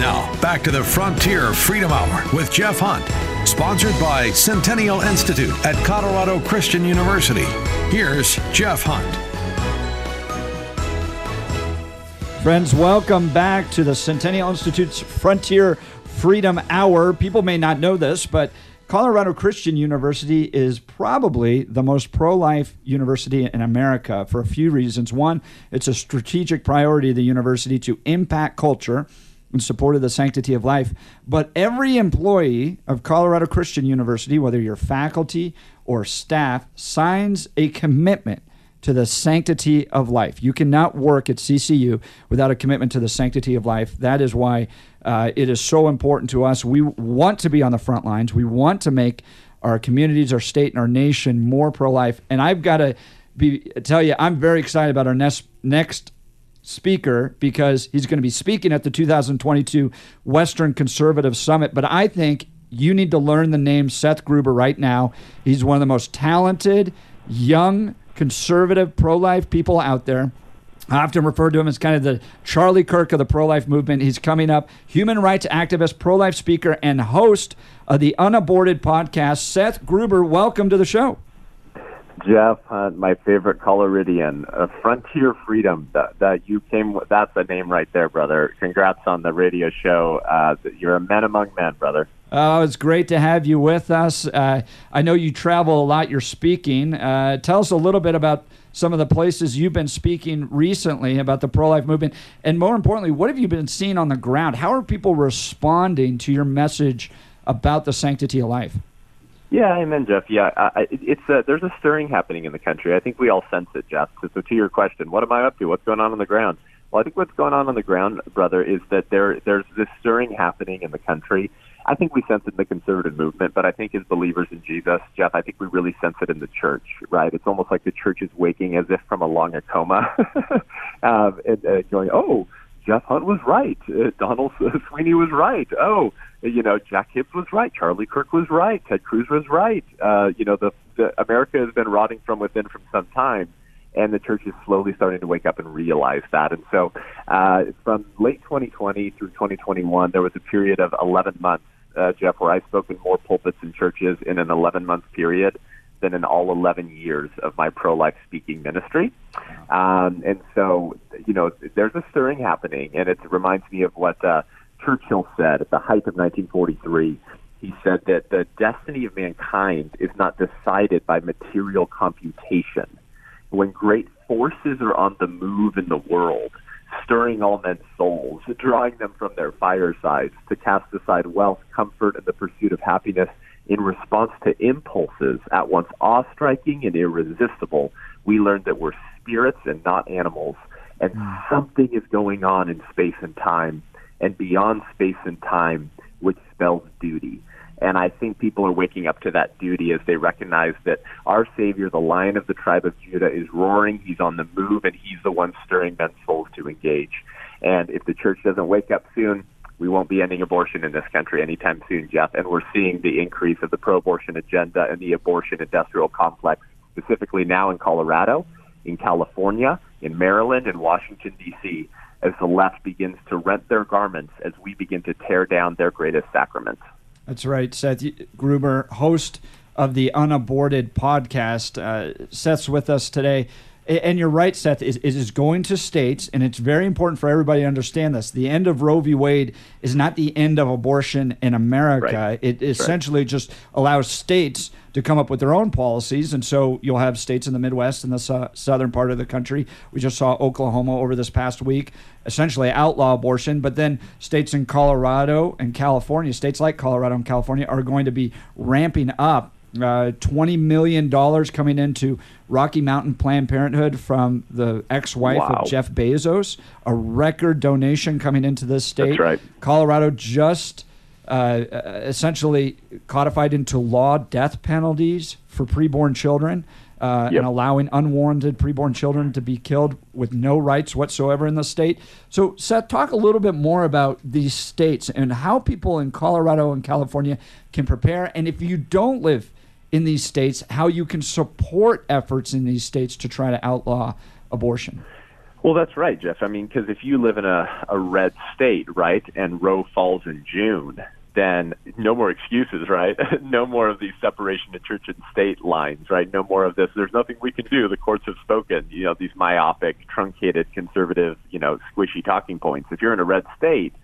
Now, back to the Frontier Freedom Hour with Jeff Hunt, sponsored by Centennial Institute at Colorado Christian University. Here's Jeff Hunt. Friends, welcome back to the Centennial Institute's Frontier Freedom Hour. People may not know this, but Colorado Christian University is probably the most pro life university in America for a few reasons. One, it's a strategic priority of the university to impact culture in support of the sanctity of life. But every employee of Colorado Christian University, whether you're faculty or staff, signs a commitment to the sanctity of life. You cannot work at CCU without a commitment to the sanctity of life. That is why uh, it is so important to us. We want to be on the front lines. We want to make our communities, our state, and our nation more pro-life. And I've got to be tell you, I'm very excited about our next next speaker because he's going to be speaking at the 2022 Western Conservative Summit. But I think you need to learn the name Seth Gruber right now. He's one of the most talented young conservative pro life people out there. I often refer to him as kind of the Charlie Kirk of the pro life movement. He's coming up, human rights activist, pro life speaker, and host of the Unaborted podcast. Seth Gruber, welcome to the show. Jeff Hunt, my favorite Coloridian, uh, Frontier Freedom. That, that you came. With, that's the name right there, brother. Congrats on the radio show. Uh, you're a man among men, brother. Oh, it's great to have you with us. Uh, I know you travel a lot. You're speaking. Uh, tell us a little bit about some of the places you've been speaking recently about the pro-life movement, and more importantly, what have you been seeing on the ground? How are people responding to your message about the sanctity of life? Yeah, amen, Jeff. Yeah, I, it's a, there's a stirring happening in the country. I think we all sense it, Jeff. So, so to your question, what am I up to? What's going on on the ground? Well, I think what's going on on the ground, brother, is that there there's this stirring happening in the country I think we sense it in the conservative movement, but I think as believers in Jesus, Jeff, I think we really sense it in the church, right? It's almost like the church is waking as if from a long coma, um, and uh, going, "Oh, Jeff Hunt was right. Uh, Donald Sweeney was right. Oh, you know, Jack Hibbs was right. Charlie Kirk was right. Ted Cruz was right. Uh, you know, the, the America has been rotting from within from some time." and the church is slowly starting to wake up and realize that. And so, uh, from late 2020 through 2021, there was a period of 11 months uh, Jeff, where I spoke in more pulpits and churches in an 11 month period than in all 11 years of my pro life speaking ministry. Um, and so, you know, there's a stirring happening, and it reminds me of what uh, Churchill said at the height of 1943. He said that the destiny of mankind is not decided by material computation. When great forces are on the move in the world, stirring all men's souls, drawing them from their firesides to cast aside wealth, comfort, and the pursuit of happiness in response to impulses at once awe-striking and irresistible. We learned that we're spirits and not animals, and hmm. something is going on in space and time, and beyond space and time, which spells duty. And I think people are waking up to that duty as they recognize that our Savior, the Lion of the tribe of Judah, is roaring. He's on the move, and He's the one stirring men's souls to engage. And if the church doesn't wake up soon, we won't be ending abortion in this country anytime soon, Jeff. And we're seeing the increase of the pro abortion agenda and the abortion industrial complex, specifically now in Colorado, in California, in Maryland, and Washington, D.C., as the left begins to rent their garments as we begin to tear down their greatest sacraments. That's right. Seth Gruber, host of the Unaborted podcast. Uh, Seth's with us today. And you're right, Seth. It is going to states, and it's very important for everybody to understand this. The end of Roe v. Wade is not the end of abortion in America. Right. It essentially right. just allows states to come up with their own policies. And so you'll have states in the Midwest and the su- southern part of the country. We just saw Oklahoma over this past week essentially outlaw abortion. But then states in Colorado and California, states like Colorado and California, are going to be ramping up. Uh, $20 million coming into Rocky Mountain Planned Parenthood from the ex wife wow. of Jeff Bezos. A record donation coming into this state. That's right. Colorado just uh, essentially codified into law death penalties for preborn children. Uh, yep. and allowing unwarranted preborn children to be killed with no rights whatsoever in the state. So, Seth, talk a little bit more about these states and how people in Colorado and California can prepare. And if you don't live in these states, how you can support efforts in these states to try to outlaw abortion. Well, that's right, Jeff. I mean, because if you live in a, a red state, right, and Roe falls in June, then no more excuses, right? no more of these separation of church and state lines, right? No more of this. There's nothing we can do. The courts have spoken. You know, these myopic, truncated, conservative, you know, squishy talking points. If you're in a red state,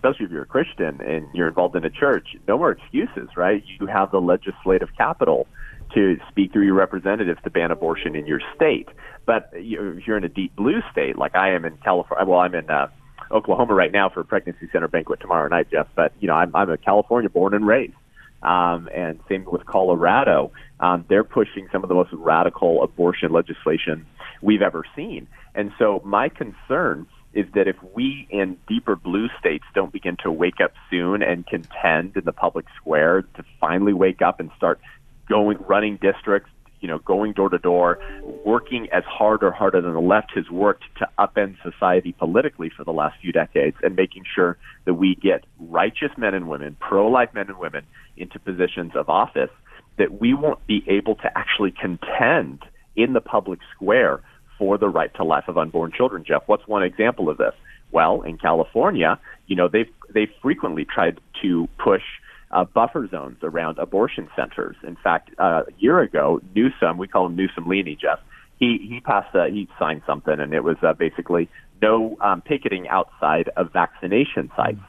especially if you're a Christian and you're involved in a church, no more excuses, right? You have the legislative capital to speak through your representatives to ban abortion in your state. But if you're in a deep blue state, like I am in California, well, I'm in uh, Oklahoma right now for a pregnancy center banquet tomorrow night, Jeff. But you know, I'm, I'm a California born and raised. Um, and same with Colorado. Um, they're pushing some of the most radical abortion legislation we've ever seen. And so my concern is that if we in deeper blue states don't begin to wake up soon and contend in the public square to finally wake up and start going running districts, you know, going door to door, working as hard or harder than the left has worked to upend society politically for the last few decades, and making sure that we get righteous men and women, pro-life men and women, into positions of office, that we won't be able to actually contend in the public square for the right to life of unborn children. Jeff, what's one example of this? Well, in California, you know, they've they've frequently tried to push uh, buffer zones around abortion centers. In fact, uh, a year ago, Newsom, we call him Newsolini, Jeff, he, he passed, a, he signed something, and it was uh, basically no um, picketing outside of vaccination sites.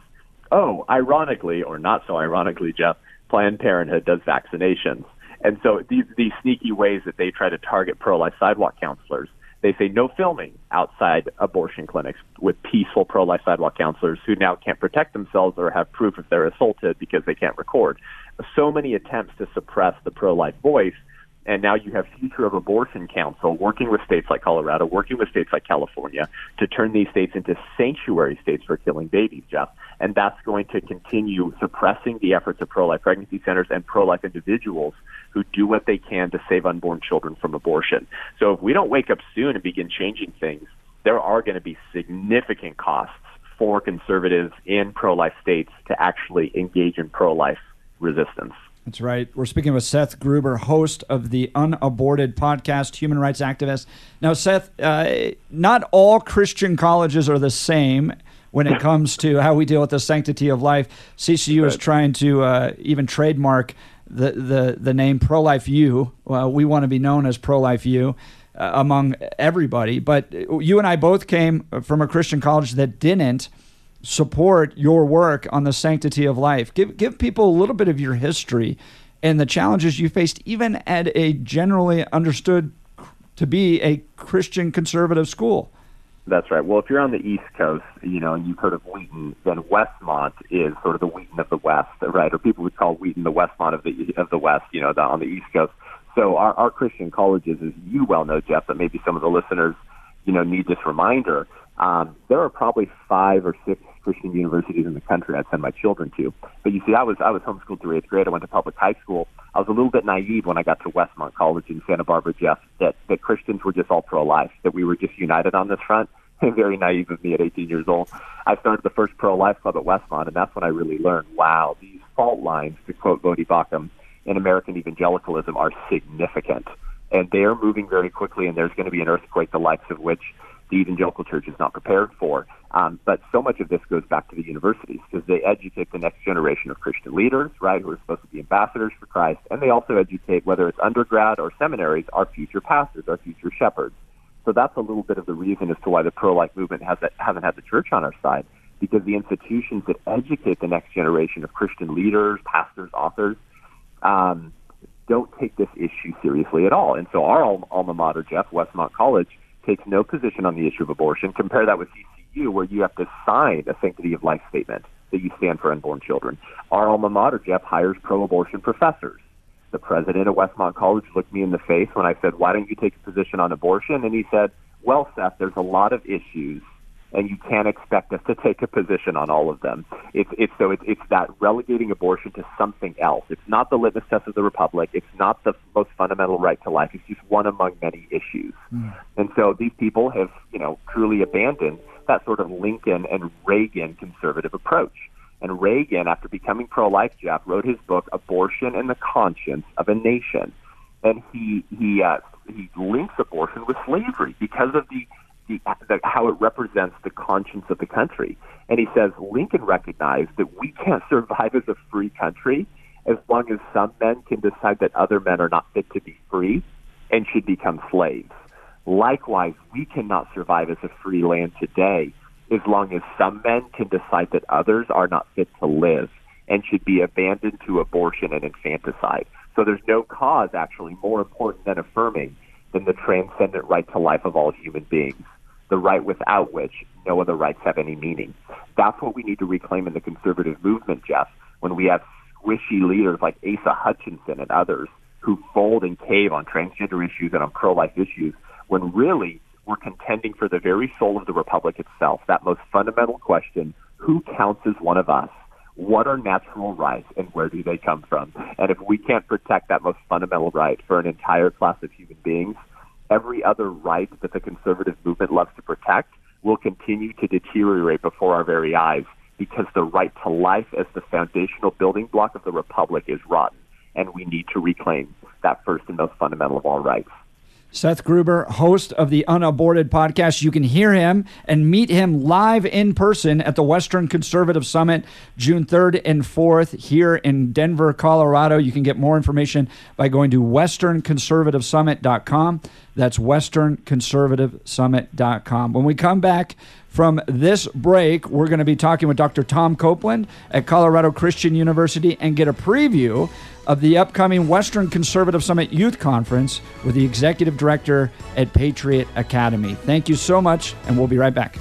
Oh, ironically, or not so ironically, Jeff, Planned Parenthood does vaccinations. And so these, these sneaky ways that they try to target pro-life sidewalk counselors they say no filming outside abortion clinics with peaceful pro life sidewalk counselors who now can't protect themselves or have proof if they're assaulted because they can't record. So many attempts to suppress the pro life voice and now you have Future of Abortion Council working with states like Colorado, working with states like California to turn these states into sanctuary states for killing babies, Jeff. And that's going to continue suppressing the efforts of pro-life pregnancy centers and pro-life individuals who do what they can to save unborn children from abortion. So if we don't wake up soon and begin changing things, there are going to be significant costs for conservatives in pro-life states to actually engage in pro-life resistance. That's right. We're speaking with Seth Gruber, host of the Unaborted podcast, human rights activist. Now, Seth, uh, not all Christian colleges are the same when it comes to how we deal with the sanctity of life. CCU is trying to uh, even trademark the, the, the name Pro Life U. Well, we want to be known as Pro Life U. Uh, among everybody, but you and I both came from a Christian college that didn't support your work on the sanctity of life. Give give people a little bit of your history and the challenges you faced, even at a generally understood to be a Christian conservative school. That's right. Well, if you're on the East Coast, you know, and you've heard of Wheaton, then Westmont is sort of the Wheaton of the West, right? Or people would call Wheaton the Westmont of the of the West, you know, the, on the East Coast. So our, our Christian colleges, as you well know, Jeff, but maybe some of the listeners, you know, need this reminder. Um, there are probably five or six Christian universities in the country I'd send my children to. But you see, I was I was homeschooled through eighth grade. I went to public high school. I was a little bit naive when I got to Westmont College in Santa Barbara, Jeff, that that Christians were just all pro-life, that we were just united on this front. Very naive of me at 18 years old. I started the first pro-life club at Westmont, and that's when I really learned, wow, these fault lines, to quote Voddie Baucham, in American evangelicalism are significant, and they are moving very quickly. And there's going to be an earthquake, the likes of which the evangelical church is not prepared for. Um, but so much of this goes back to the universities because they educate the next generation of Christian leaders, right, who are supposed to be ambassadors for Christ, and they also educate, whether it's undergrad or seminaries, our future pastors, our future shepherds. So that's a little bit of the reason as to why the pro-life movement has hasn't had the church on our side, because the institutions that educate the next generation of Christian leaders, pastors, authors, um, don't take this issue seriously at all. And so our alma mater, Jeff, Westmont College, takes no position on the issue of abortion. Compare that with CCU, where you have to sign a sanctity of life statement that you stand for unborn children. Our alma mater, Jeff, hires pro-abortion professors. The president of Westmont College looked me in the face when I said, "Why don't you take a position on abortion?" And he said, "Well, Seth, there's a lot of issues and you can't expect us to take a position on all of them. It's it's so it's it's that relegating abortion to something else. It's not the litmus test of the republic. It's not the most fundamental right to life. It's just one among many issues. Mm. And so these people have you know truly abandoned that sort of Lincoln and Reagan conservative approach. And Reagan, after becoming pro-life, Jeff wrote his book "Abortion and the Conscience of a Nation," and he he uh, he links abortion with slavery because of the the, the, how it represents the conscience of the country. And he says Lincoln recognized that we can't survive as a free country as long as some men can decide that other men are not fit to be free and should become slaves. Likewise, we cannot survive as a free land today as long as some men can decide that others are not fit to live and should be abandoned to abortion and infanticide. So there's no cause actually more important than affirming than the transcendent right to life of all human beings, the right without which no other rights have any meaning. That's what we need to reclaim in the conservative movement, Jeff, when we have squishy leaders like Asa Hutchinson and others who fold and cave on transgender issues and on pro-life issues, when really we're contending for the very soul of the republic itself, that most fundamental question, who counts as one of us? What are natural rights and where do they come from? And if we can't protect that most fundamental right for an entire class of human beings, every other right that the conservative movement loves to protect will continue to deteriorate before our very eyes because the right to life as the foundational building block of the republic is rotten, and we need to reclaim that first and most fundamental of all rights. Seth Gruber, host of the Unaborted podcast. You can hear him and meet him live in person at the Western Conservative Summit June 3rd and 4th here in Denver, Colorado. You can get more information by going to westernconservativesummit.com. That's westernconservativesummit.com. When we come back from this break, we're going to be talking with Dr. Tom Copeland at Colorado Christian University and get a preview of the upcoming Western Conservative Summit Youth Conference with the executive director at Patriot Academy. Thank you so much, and we'll be right back.